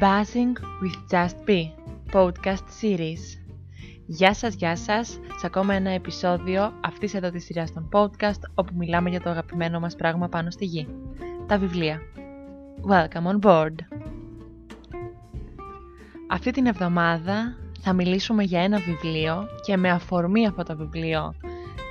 Buzzing with Just Be Podcast Series Γεια σας, γεια σας, σε ακόμα ένα επεισόδιο αυτής εδώ της σειράς των podcast όπου μιλάμε για το αγαπημένο μας πράγμα πάνω στη γη, τα βιβλία. Welcome on board! Αυτή την εβδομάδα θα μιλήσουμε για ένα βιβλίο και με αφορμή αυτό το βιβλίο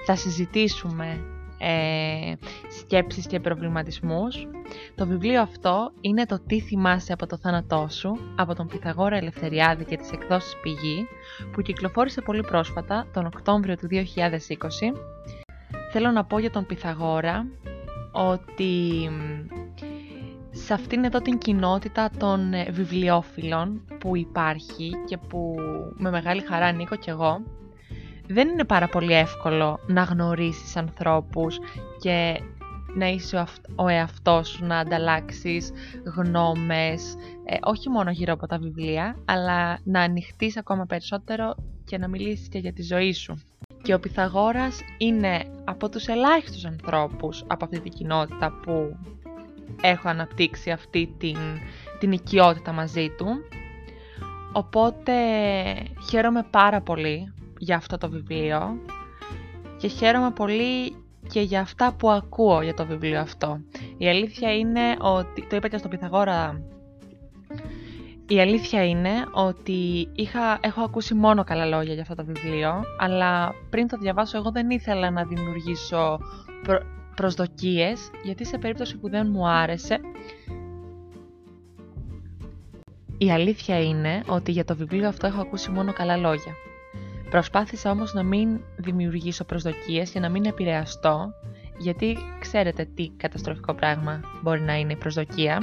θα συζητήσουμε ε, σκέψεις και προβληματισμούς. Το βιβλίο αυτό είναι το «Τι θυμάσαι από το θάνατό σου» από τον Πυθαγόρα Ελευθεριάδη και τις εκδόσεις Πηγή που κυκλοφόρησε πολύ πρόσφατα τον Οκτώβριο του 2020. Θέλω να πω για τον Πυθαγόρα ότι σε αυτήν εδώ την κοινότητα των ε, βιβλιοφίλων που υπάρχει και που με μεγάλη χαρά ανήκω κι εγώ δεν είναι πάρα πολύ εύκολο να γνωρίσεις ανθρώπους και να είσαι ο εαυτός σου, να ανταλλάξεις γνώμες, ε, όχι μόνο γύρω από τα βιβλία, αλλά να ανοιχτείς ακόμα περισσότερο και να μιλήσεις και για τη ζωή σου. Και ο Πυθαγόρας είναι από τους ελάχιστους ανθρώπους από αυτή την κοινότητα που έχω αναπτύξει αυτή την, την οικειότητα μαζί του. Οπότε χαίρομαι πάρα πολύ για αυτό το βιβλίο και χαίρομαι πολύ και για αυτά που ακούω για το βιβλίο αυτό. Η αλήθεια είναι ότι, το είπα και στον Πυθαγόρα, η αλήθεια είναι ότι είχα, έχω ακούσει μόνο καλά λόγια για αυτό το βιβλίο, αλλά πριν το διαβάσω εγώ δεν ήθελα να δημιουργήσω προ, προσδοκίες, γιατί σε περίπτωση που δεν μου άρεσε, η αλήθεια είναι ότι για το βιβλίο αυτό έχω ακούσει μόνο καλά λόγια. Προσπάθησα όμως να μην δημιουργήσω προσδοκίες και να μην επηρεαστώ, γιατί ξέρετε τι καταστροφικό πράγμα μπορεί να είναι η προσδοκία.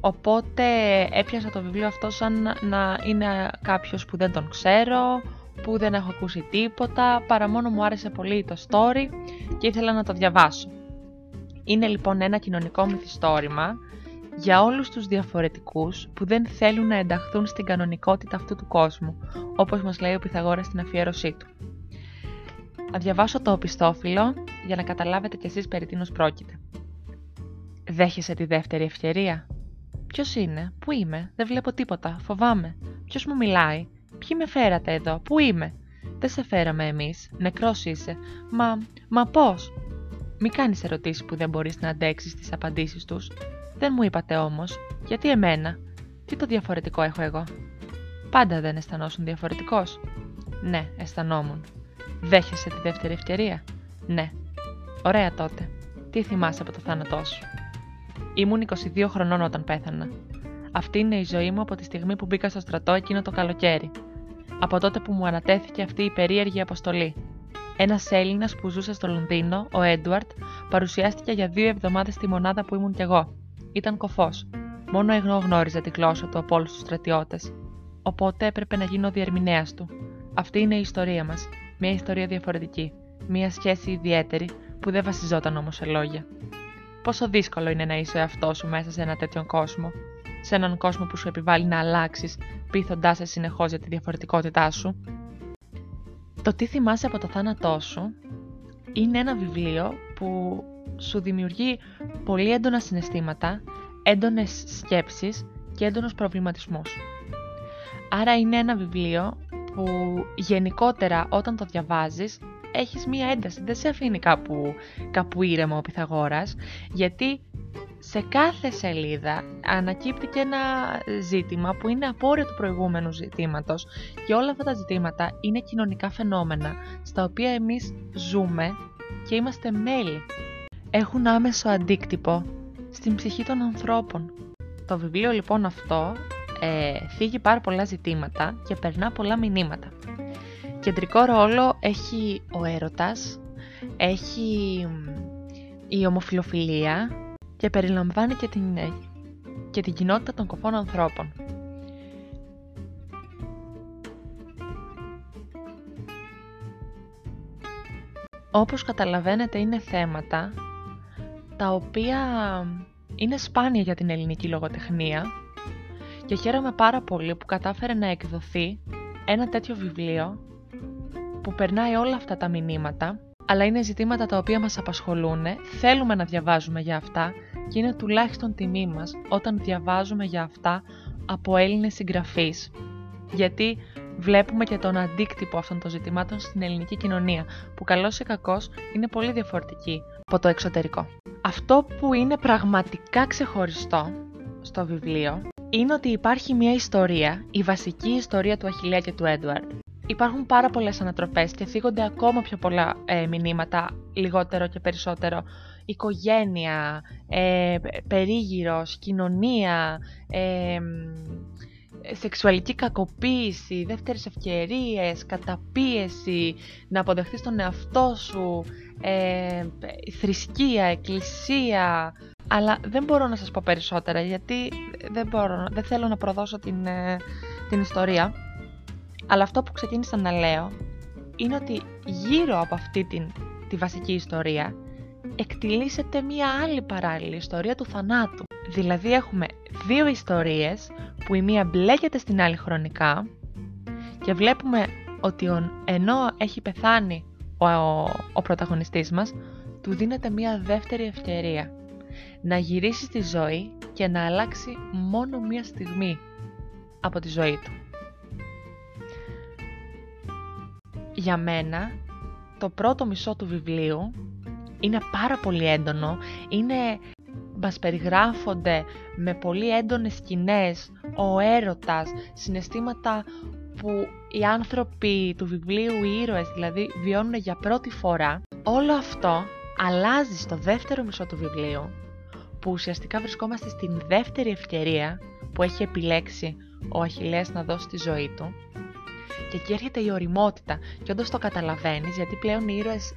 Οπότε έπιασα το βιβλίο αυτό σαν να είναι κάποιος που δεν τον ξέρω, που δεν έχω ακούσει τίποτα, παρά μόνο μου άρεσε πολύ το story και ήθελα να το διαβάσω. Είναι λοιπόν ένα κοινωνικό μυθιστόρημα για όλους τους διαφορετικούς που δεν θέλουν να ενταχθούν στην κανονικότητα αυτού του κόσμου, όπως μας λέει ο Πυθαγόρας στην αφιέρωσή του. Θα διαβάσω το οπισθόφυλλο για να καταλάβετε κι εσείς περί τίνος πρόκειται. Δέχεσαι τη δεύτερη ευκαιρία. Ποιος είναι, πού είμαι, δεν βλέπω τίποτα, φοβάμαι. Ποιος μου μιλάει, ποιοι με φέρατε εδώ, πού είμαι; Δεν σε φέραμε εμείς, νεκρός είσαι. Μα, μα πώς; Μη κάνεις ερωτήσεις που δεν μπορείς να αντέξεις τις απαντήσεις τους. Δεν μου είπατε όμως, γιατί εμένα, τι το διαφορετικό έχω εγώ; Πάντα δεν αισθανόσουν διαφορετικός. Ναι, αισθανόμουν. Δέχεσαι τη δεύτερη ευκαιρία; Ναι. Ωραία τότε. Τι θυμάσαι από το θάνατό σου; Ήμουν 22 χρονών όταν πέθανα. Αυτή είναι η ζωή μου από τη στιγμή που μπήκα στο στρατό εκείνο το καλοκαίρι. Από τότε που μου ανατέθηκε αυτή η περίεργη αποστολή. Ένας Έλληνας που ζούσε στο Λονδίνο, ο Έντουαρτ, παρουσιάστηκε για δύο εβδομάδες στη μονάδα που ήμουν κι εγώ. Ήταν κοφός. Μόνο εγώ γνώριζα τη γλώσσα του από όλους τους στρατιώτες. Οπότε έπρεπε να γίνω διερμηνέας του. Αυτή είναι η ιστορία μας. Μια ιστορία διαφορετική. Μια σχέση ιδιαίτερη που δεν βασιζόταν όμως σε λόγια. Πόσο δύσκολο είναι να είσαι εαυτός σου μέσα σε ένα τέτοιον κόσμο. Σε έναν κόσμο που σου επιβάλλει να αλλάξεις, πείθοντάς σε συνεχώς για τη διαφορετικότητά σου. Το τι θυμάσαι από το θάνατό σου είναι ένα βιβλίο που σου δημιουργεί πολύ έντονα συναισθήματα, έντονες σκέψεις και έντονος προβληματισμός. Άρα είναι ένα βιβλίο που γενικότερα όταν το διαβάζεις έχεις μία ένταση, δεν σε αφήνει κάπου, κάπου ήρεμο ο Πυθαγόρας, γιατί σε κάθε σελίδα ανακύπτει και ένα ζήτημα που είναι απόρριο του προηγούμενου ζητήματος και όλα αυτά τα ζητήματα είναι κοινωνικά φαινόμενα στα οποία εμείς ζούμε και είμαστε μέλη έχουν άμεσο αντίκτυπο στην ψυχή των ανθρώπων. Το βιβλίο λοιπόν αυτό ε, θίγει πάρα πολλά ζητήματα και περνά πολλά μηνύματα. Κεντρικό ρόλο έχει ο έρωτας, έχει η ομοφιλοφιλία και περιλαμβάνει και την, ε, και την κοινότητα των κοφών ανθρώπων. Όπως καταλαβαίνετε είναι θέματα τα οποία είναι σπάνια για την ελληνική λογοτεχνία και χαίρομαι πάρα πολύ που κατάφερε να εκδοθεί ένα τέτοιο βιβλίο που περνάει όλα αυτά τα μηνύματα αλλά είναι ζητήματα τα οποία μας απασχολούν, θέλουμε να διαβάζουμε για αυτά και είναι τουλάχιστον τιμή μας όταν διαβάζουμε για αυτά από Έλληνες συγγραφείς. Γιατί βλέπουμε και τον αντίκτυπο αυτών των ζητημάτων στην ελληνική κοινωνία, που καλώς ή κακός είναι πολύ διαφορετική από το εξωτερικό. Αυτό που είναι πραγματικά ξεχωριστό στο βιβλίο είναι ότι υπάρχει μια ιστορία, η βασική ιστορία του Αχιλέα και του Έντουαρντ. Υπάρχουν πάρα πολλές ανατροπές και θίγονται ακόμα πιο πολλά ε, μηνύματα, λιγότερο και περισσότερο. Οικογένεια, ε, περίγυρος, κοινωνία, ε, σεξουαλική κακοποίηση, δεύτερες ευκαιρίες, καταπίεση, να αποδεχτείς τον εαυτό σου, ε, θρησκεία, εκκλησία, αλλά δεν μπορώ να σας πω περισσότερα γιατί δεν, μπορώ, δεν θέλω να προδώσω την, ε, την ιστορία. Αλλά αυτό που ξεκίνησα να λέω είναι ότι γύρω από αυτή την, τη βασική ιστορία εκτιλήσεται μία άλλη παράλληλη ιστορία του θανάτου. Δηλαδή έχουμε δύο ιστορίες που η μία μπλέκεται στην άλλη χρονικά και βλέπουμε ότι ενώ έχει πεθάνει ο, ο, ο πρωταγωνιστής μας, του δίνεται μία δεύτερη ευκαιρία να γυρίσει στη ζωή και να αλλάξει μόνο μία στιγμή από τη ζωή του. Για μένα, το πρώτο μισό του βιβλίου είναι πάρα πολύ έντονο, είναι μας περιγράφονται με πολύ έντονες σκηνές, ο έρωτας, συναισθήματα που οι άνθρωποι του βιβλίου, οι ήρωες δηλαδή, βιώνουν για πρώτη φορά. Όλο αυτό αλλάζει στο δεύτερο μισό του βιβλίου, που ουσιαστικά βρισκόμαστε στην δεύτερη ευκαιρία που έχει επιλέξει ο Αχιλέας να δώσει τη ζωή του. Και εκεί έρχεται η οριμότητα και όντως το καταλαβαίνεις γιατί πλέον οι ήρωες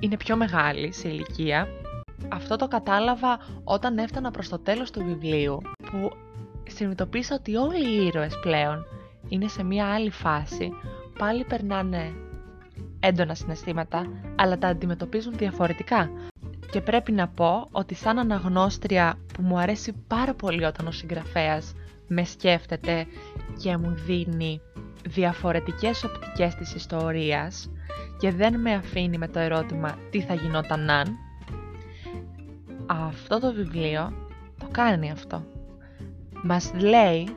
είναι πιο μεγάλοι σε ηλικία αυτό το κατάλαβα όταν έφτανα προς το τέλος του βιβλίου που συνειδητοποίησα ότι όλοι οι ήρωες πλέον είναι σε μια άλλη φάση, πάλι περνάνε έντονα συναισθήματα, αλλά τα αντιμετωπίζουν διαφορετικά. Και πρέπει να πω ότι σαν αναγνώστρια που μου αρέσει πάρα πολύ όταν ο συγγραφέας με σκέφτεται και μου δίνει διαφορετικές οπτικές της ιστορίας και δεν με αφήνει με το ερώτημα τι θα γινόταν αν, αυτό το βιβλίο το κάνει αυτό. Μας λέει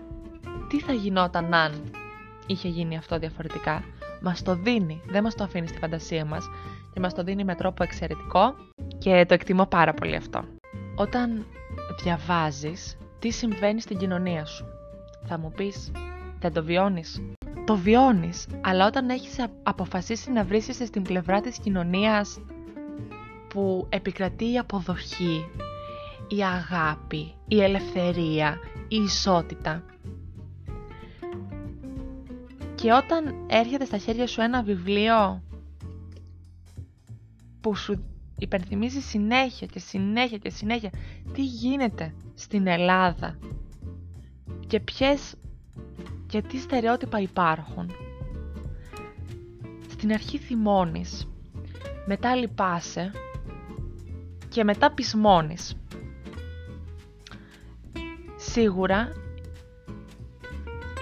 τι θα γινόταν αν είχε γίνει αυτό διαφορετικά. Μας το δίνει, δεν μας το αφήνει στη φαντασία μας και μας το δίνει με τρόπο εξαιρετικό και το εκτιμώ πάρα πολύ αυτό. Όταν διαβάζεις τι συμβαίνει στην κοινωνία σου, θα μου πεις δεν το βιώνεις. Το βιώνεις, αλλά όταν έχεις αποφασίσει να βρίσκεσαι στην πλευρά της κοινωνίας που επικρατεί η αποδοχή, η αγάπη, η ελευθερία, η ισότητα. Και όταν έρχεται στα χέρια σου ένα βιβλίο που σου υπενθυμίζει συνέχεια και συνέχεια και συνέχεια τι γίνεται στην Ελλάδα και ποιες και τι στερεότυπα υπάρχουν; Στην αρχή θυμώνεις, μετά λυπάσαι και μετά πεισμώνεις. Σίγουρα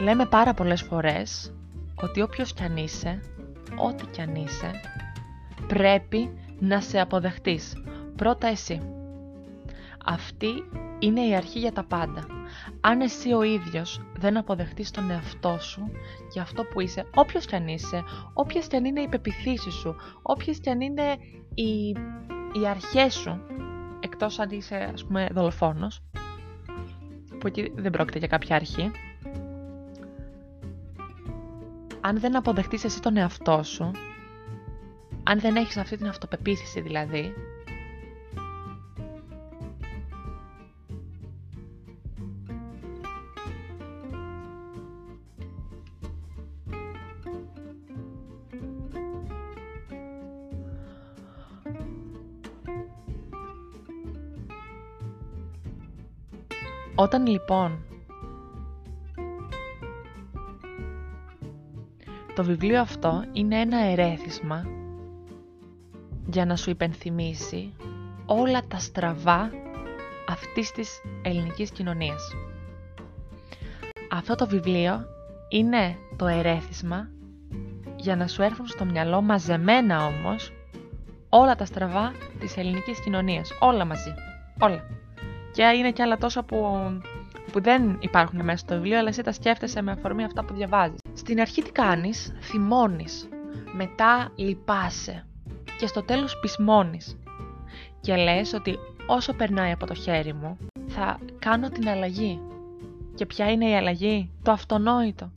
λέμε πάρα πολλές φορές ότι όποιος κι αν είσαι, ό,τι κι αν είσαι, πρέπει να σε αποδεχτείς. Πρώτα εσύ. Αυτή είναι η αρχή για τα πάντα. Αν εσύ ο ίδιος δεν αποδεχτείς τον εαυτό σου και αυτό που είσαι, όποιος κι αν είσαι, όποιες κι αν είναι οι πεπιθήσεις σου, όποιες κι αν είναι οι οι αρχές σου, εκτός αν είσαι ας πούμε δολοφόνος, που εκεί δεν πρόκειται για κάποια αρχή, αν δεν αποδεχτείς εσύ τον εαυτό σου, αν δεν έχεις αυτή την αυτοπεποίθηση δηλαδή, Όταν λοιπόν το βιβλίο αυτό είναι ένα ερέθισμα για να σου υπενθυμίσει όλα τα στραβά αυτής της ελληνικής κοινωνίας. Αυτό το βιβλίο είναι το ερέθισμα για να σου έρθουν στο μυαλό μαζεμένα όμως όλα τα στραβά της ελληνικής κοινωνίας. Όλα μαζί. Όλα. Και είναι και άλλα τόσα που που δεν υπάρχουν μέσα στο βιβλίο, αλλά εσύ τα σκέφτεσαι με αφορμή αυτά που διαβάζεις. Στην αρχή τι κάνεις, θυμώνεις, μετά λυπάσαι και στο τέλος πεισμώνεις. Και λες ότι όσο περνάει από το χέρι μου, θα κάνω την αλλαγή. Και ποια είναι η αλλαγή; Το αυτονόητο.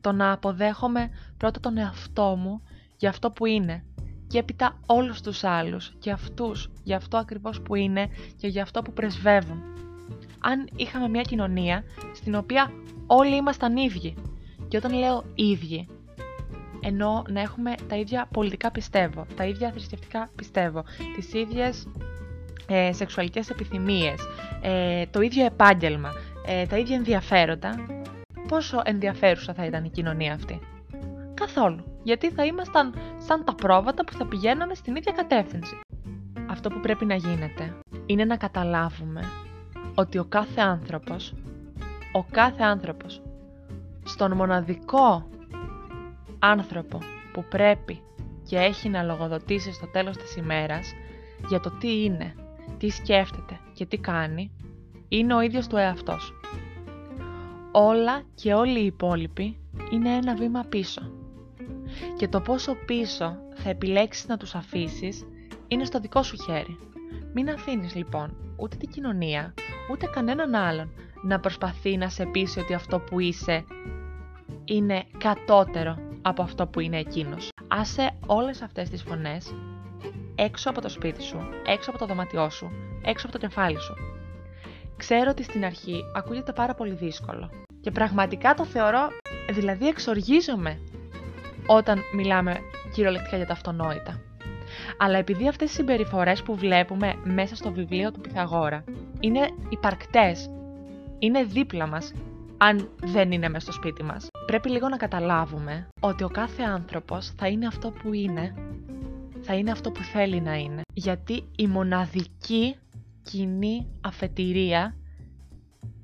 Το να αποδέχομαι πρώτα τον εαυτό μου για αυτό που είναι και έπειτα όλους τους άλλους και αυτούς για αυτό ακριβώς που είναι και για αυτό που πρεσβεύουν. Αν είχαμε μια κοινωνία στην οποία όλοι ήμασταν ίδιοι και όταν λέω ίδιοι ενώ να έχουμε τα ίδια πολιτικά πιστεύω, τα ίδια θρησκευτικά πιστεύω, τις ίδιες ε, σεξουαλικές επιθυμίες, ε, το ίδιο επάγγελμα, ε, τα ίδια ενδιαφέροντα, πόσο ενδιαφέρουσα θα ήταν η κοινωνία αυτή; Καθόλου. Γιατί θα ήμασταν σαν τα πρόβατα που θα πηγαίναμε στην ίδια κατεύθυνση. Αυτό που πρέπει να γίνεται είναι να καταλάβουμε ότι ο κάθε άνθρωπος, ο κάθε άνθρωπος, στον μοναδικό άνθρωπο που πρέπει και έχει να λογοδοτήσει στο τέλος της ημέρας για το τι είναι, τι σκέφτεται και τι κάνει, είναι ο ίδιος του εαυτός. Όλα και όλοι οι υπόλοιποι είναι ένα βήμα πίσω. Και το πόσο πίσω θα επιλέξεις να τους αφήσεις είναι στο δικό σου χέρι. Μην αφήνεις λοιπόν ούτε την κοινωνία, ούτε κανέναν άλλον να προσπαθεί να σε πείσει ότι αυτό που είσαι είναι κατώτερο από αυτό που είναι εκείνος. Άσε όλες αυτές τις φωνές έξω από το σπίτι σου, έξω από το δωμάτιό σου, έξω από το κεφάλι σου. Ξέρω ότι στην αρχή ακούγεται πάρα πολύ δύσκολο και πραγματικά το θεωρώ, δηλαδή εξοργίζομαι όταν μιλάμε κυριολεκτικά για τα αυτονόητα. Αλλά επειδή αυτές οι συμπεριφορές που βλέπουμε μέσα στο βιβλίο του Πυθαγόρα είναι υπαρκτές, είναι δίπλα μας, αν δεν είναι μέσα στο σπίτι μας, πρέπει λίγο να καταλάβουμε ότι ο κάθε άνθρωπος θα είναι αυτό που είναι, θα είναι αυτό που θέλει να είναι. Γιατί η μοναδική κοινή αφετηρία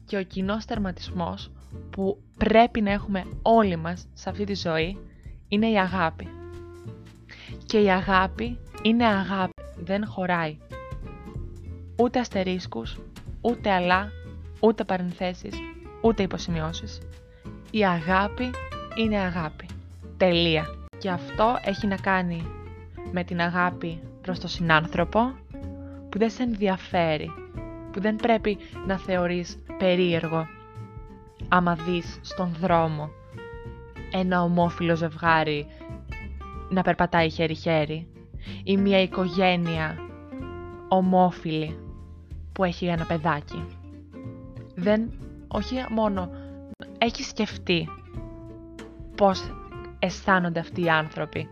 και ο κοινός τερματισμός που πρέπει να έχουμε όλοι μας σε αυτή τη ζωή είναι η αγάπη. Και η αγάπη είναι αγάπη, δεν χωράει. Ούτε αστερίσκους, ούτε αλλά, ούτε παρενθέσεις, ούτε υποσημειώσεις. Η αγάπη είναι αγάπη. Τελεία. Και αυτό έχει να κάνει με την αγάπη προς τον συνάνθρωπο που δεν σε ενδιαφέρει, που δεν πρέπει να θεωρείς περίεργο άμα δεις στον δρόμο ένα ομόφυλο ζευγάρι να περπατάει χέρι-χέρι ή μια οικογένεια ομόφυλη που έχει ένα παιδάκι. Δεν, όχι μόνο, έχει σκεφτεί πώς αισθάνονται αυτοί οι άνθρωποι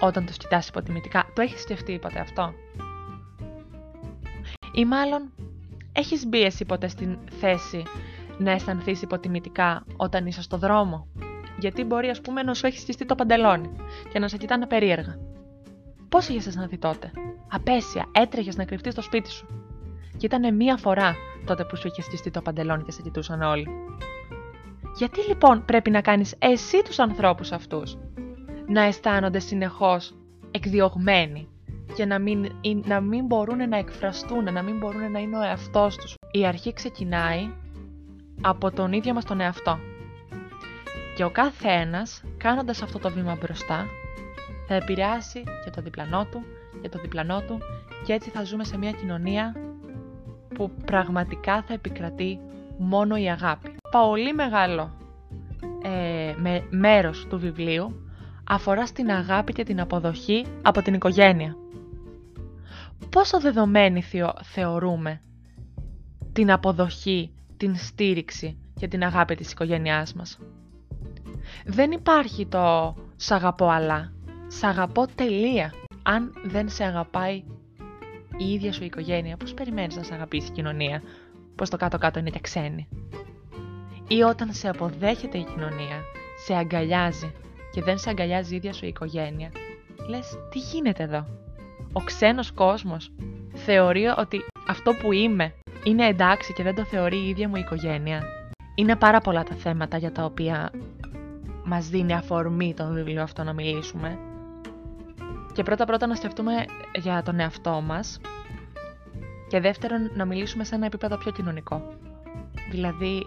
όταν τους κοιτάς υποτιμητικά. Το έχεις σκεφτεί ποτέ αυτό; Ή μάλλον έχεις μπει εσύ ποτέ στην θέση να αισθανθείς υποτιμητικά όταν είσαι στο δρόμο; Γιατί μπορεί, ας πούμε, να σου έχει στιστεί το παντελόνι και να σε κοιτάνε περίεργα. Πώς είχες αισθανθεί τότε, Απέσια, έτρεχες να κρυφτείς στο σπίτι σου. Και ήταν μία φορά τότε που σου είχε στιστεί το παντελόνι και σε κοιτούσαν όλοι. Γιατί λοιπόν πρέπει να κάνεις εσύ τους ανθρώπους αυτούς; Να αισθάνονται συνεχώς εκδιωγμένοι και να μην, να μην μπορούν να εκφραστούν, να μην μπορούν να είναι ο εαυτός τους. Η αρχή ξεκινάει από τον ίδιο μας τον εαυτό. Και ο κάθε ένας, κάνοντας αυτό το βήμα μπροστά, θα επηρεάσει και το διπλανό του και το διπλανό του και έτσι θα ζούμε σε μια κοινωνία που πραγματικά θα επικρατεί μόνο η αγάπη. Πολύ μεγάλο ε, με, μέρος του βιβλίου αφορά στην αγάπη και την αποδοχή από την οικογένεια. Πόσο δεδομένη θεωρούμε την αποδοχή την στήριξη και την αγάπη της οικογένειάς μας; Δεν υπάρχει το «σ' αγαπώ αλλά», «σ' αγαπώ τελεία». Αν δεν σε αγαπάει η ίδια σου οικογένεια, πώς περιμένεις να σε αγαπήσει η κοινωνία, πως το κάτω-κάτω είναι και ξένη. Ή όταν σε αποδέχεται η κοινωνία, σε αγκαλιάζει και δεν σε αγκαλιάζει η ίδια σου οικογένεια, λες τι γίνεται εδώ; Ο ξένος κόσμος θεωρεί ότι αυτό που είμαι είναι εντάξει και δεν το θεωρεί η ίδια μου η οικογένεια. Είναι πάρα πολλά τα θέματα για τα οποία μας δίνει αφορμή το βιβλίο αυτό να μιλήσουμε. Και πρώτα πρώτα να σκεφτούμε για τον εαυτό μας και δεύτερον να μιλήσουμε σε ένα επίπεδο πιο κοινωνικό. Δηλαδή,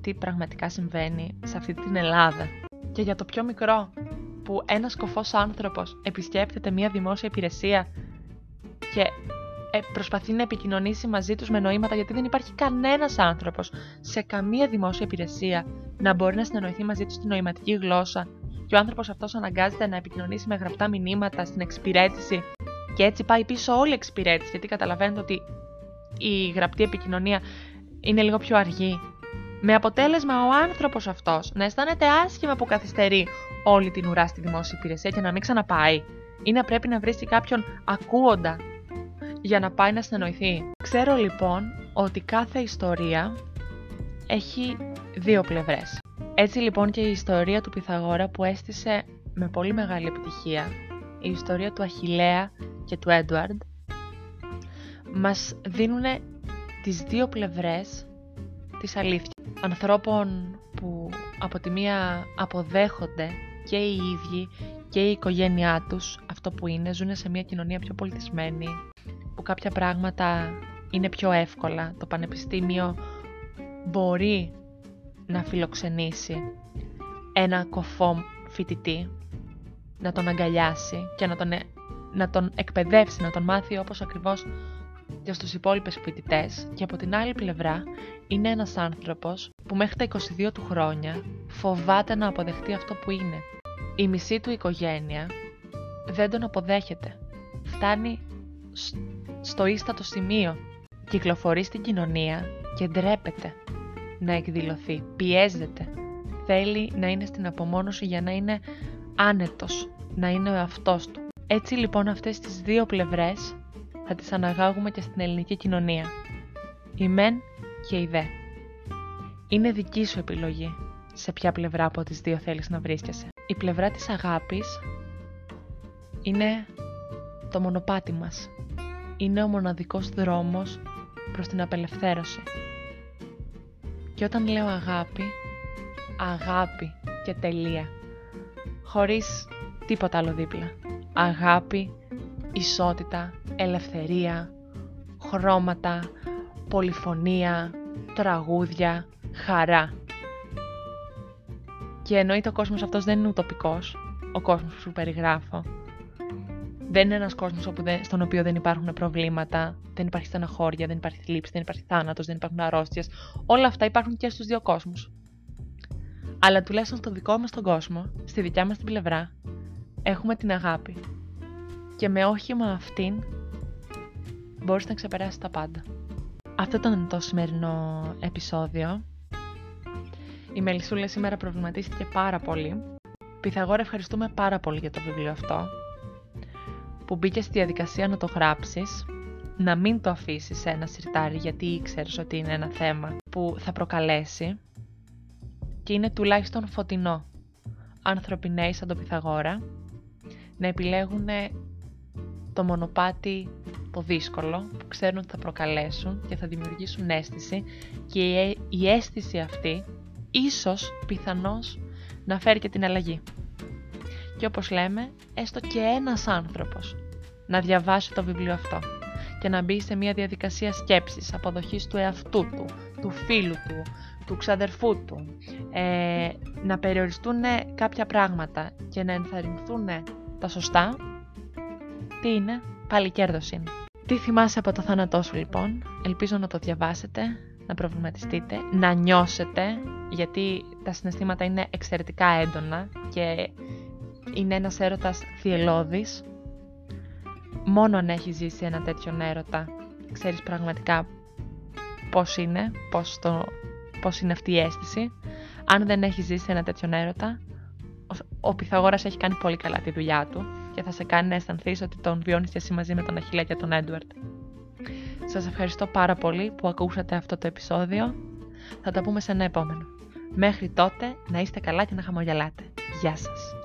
τι πραγματικά συμβαίνει σε αυτή την Ελλάδα. Και για το πιο μικρό, που ένας κοφός άνθρωπος επισκέπτεται μια δημόσια υπηρεσία και ε, προσπαθεί να επικοινωνήσει μαζί τους με νοήματα γιατί δεν υπάρχει κανένας άνθρωπος σε καμία δημόσια υπηρεσία να μπορεί να συνεννοηθεί μαζί του στην νοηματική γλώσσα και ο άνθρωπος αυτός αναγκάζεται να επικοινωνήσει με γραπτά μηνύματα στην εξυπηρέτηση και έτσι πάει πίσω όλη η εξυπηρέτηση γιατί καταλαβαίνετε ότι η γραπτή επικοινωνία είναι λίγο πιο αργή. Με αποτέλεσμα ο άνθρωπος αυτός να αισθάνεται άσχημα που καθυστερεί όλη την ουρά στη δημόσια υπηρεσία και να μην ξαναπάει ή να πρέπει να βρίσκει κάποιον ακούοντα για να πάει να συνεννοηθεί. Ξέρω λοιπόν ότι κάθε ιστορία έχει δύο πλευρές. Έτσι λοιπόν και η ιστορία του Πυθαγόρα που έστησε με πολύ μεγάλη επιτυχία, η ιστορία του Αχιλέα και του Έντουαρντ, μας δίνουν τις δύο πλευρές της αλήθειας. Ανθρώπων που από τη μία αποδέχονται και οι ίδιοι και η οικογένειά τους αυτό που είναι, ζουν σε μια κοινωνία πιο πολιτισμένη, που κάποια πράγματα είναι πιο εύκολα. Το πανεπιστήμιο μπορεί να φιλοξενήσει ένα κοφό φοιτητή, να τον αγκαλιάσει και να τον, ε, να τον εκπαιδεύσει, να τον μάθει όπως ακριβώς και στους υπόλοιπες φοιτητές και από την άλλη πλευρά είναι ένας άνθρωπος που μέχρι τα 22 του χρόνια φοβάται να αποδεχτεί αυτό που είναι. Η μισή του οικογένεια δεν τον αποδέχεται. Φτάνει στο ίστατο σημείο. Κυκλοφορεί στην κοινωνία και ντρέπεται να εκδηλωθεί. Πιέζεται. Θέλει να είναι στην απομόνωση για να είναι άνετος, να είναι ο εαυτός του. Έτσι λοιπόν αυτές τις δύο πλευρές θα τις αναγάγουμε και στην ελληνική κοινωνία. Η μεν και η δε. Είναι δική σου επιλογή σε ποια πλευρά από τις δύο θέλεις να βρίσκεσαι. Η πλευρά της αγάπης είναι το μονοπάτι μας. Είναι ο μοναδικός δρόμος προς την απελευθέρωση. Και όταν λέω αγάπη, αγάπη και τελεία. Χωρίς τίποτα άλλο δίπλα. Αγάπη, ισότητα, ελευθερία, χρώματα, πολυφωνία, τραγούδια, χαρά. Και εννοείται ο κόσμος αυτός δεν είναι ουτοπικός, ο κόσμος που σου περιγράφω. Δεν είναι ένας κόσμος στον οποίο δεν υπάρχουν προβλήματα, δεν υπάρχει στεναχώρια, δεν υπάρχει θλίψη, δεν υπάρχει θάνατος, δεν υπάρχουν αρρώστιες. Όλα αυτά υπάρχουν και στους δύο κόσμους. Αλλά τουλάχιστον στο δικό μας τον κόσμο, στη δικιά μας την πλευρά, έχουμε την αγάπη. Και με όχημα αυτήν μπορείς να ξεπεράσεις τα πάντα. Αυτό ήταν το σημερινό επεισόδιο. Η Μελισσούλα σήμερα προβληματίστηκε πάρα πολύ. Πυθαγόρα ευχαριστούμε πάρα πολύ για το βιβλίο αυτό που μπήκες στη διαδικασία να το γράψεις, να μην το αφήσεις σε ένα σιρτάρι γιατί ήξερες ότι είναι ένα θέμα που θα προκαλέσει και είναι τουλάχιστον φωτεινό. Άνθρωποι νέοι σαν τον Πυθαγόρα να επιλέγουν το μονοπάτι το δύσκολο που ξέρουν ότι θα προκαλέσουν και θα δημιουργήσουν αίσθηση και η αίσθηση αυτή ίσως πιθανώς να φέρει και την αλλαγή. Και όπως λέμε, έστω και ένας άνθρωπος να διαβάσει το βιβλίο αυτό και να μπει σε μια διαδικασία σκέψης, αποδοχής του εαυτού του, του φίλου του, του ξαδερφού του, ε, να περιοριστούν κάποια πράγματα και να ενθαρρυνθούν τα σωστά, τι είναι, πάλι κέρδος είναι. Τι θυμάσαι από το θάνατό σου λοιπόν, ελπίζω να το διαβάσετε, να προβληματιστείτε, να νιώσετε, γιατί τα συναισθήματα είναι εξαιρετικά έντονα και είναι ένας έρωτας θυελώδης. Μόνο αν έχει ζήσει ένα τέτοιο έρωτα, ξέρεις πραγματικά πώς είναι, πώς, το, πώς είναι αυτή η αίσθηση. Αν δεν έχει ζήσει ένα τέτοιο έρωτα, ο Πυθαγόρας έχει κάνει πολύ καλά τη δουλειά του και θα σε κάνει να αισθανθείς ότι τον βιώνεις και εσύ μαζί με τον Αχιλέα και τον Έντουαρτ. Σας ευχαριστώ πάρα πολύ που ακούσατε αυτό το επεισόδιο. Θα τα πούμε σε ένα επόμενο. Μέχρι τότε να είστε καλά και να χαμογελάτε. Γεια σας!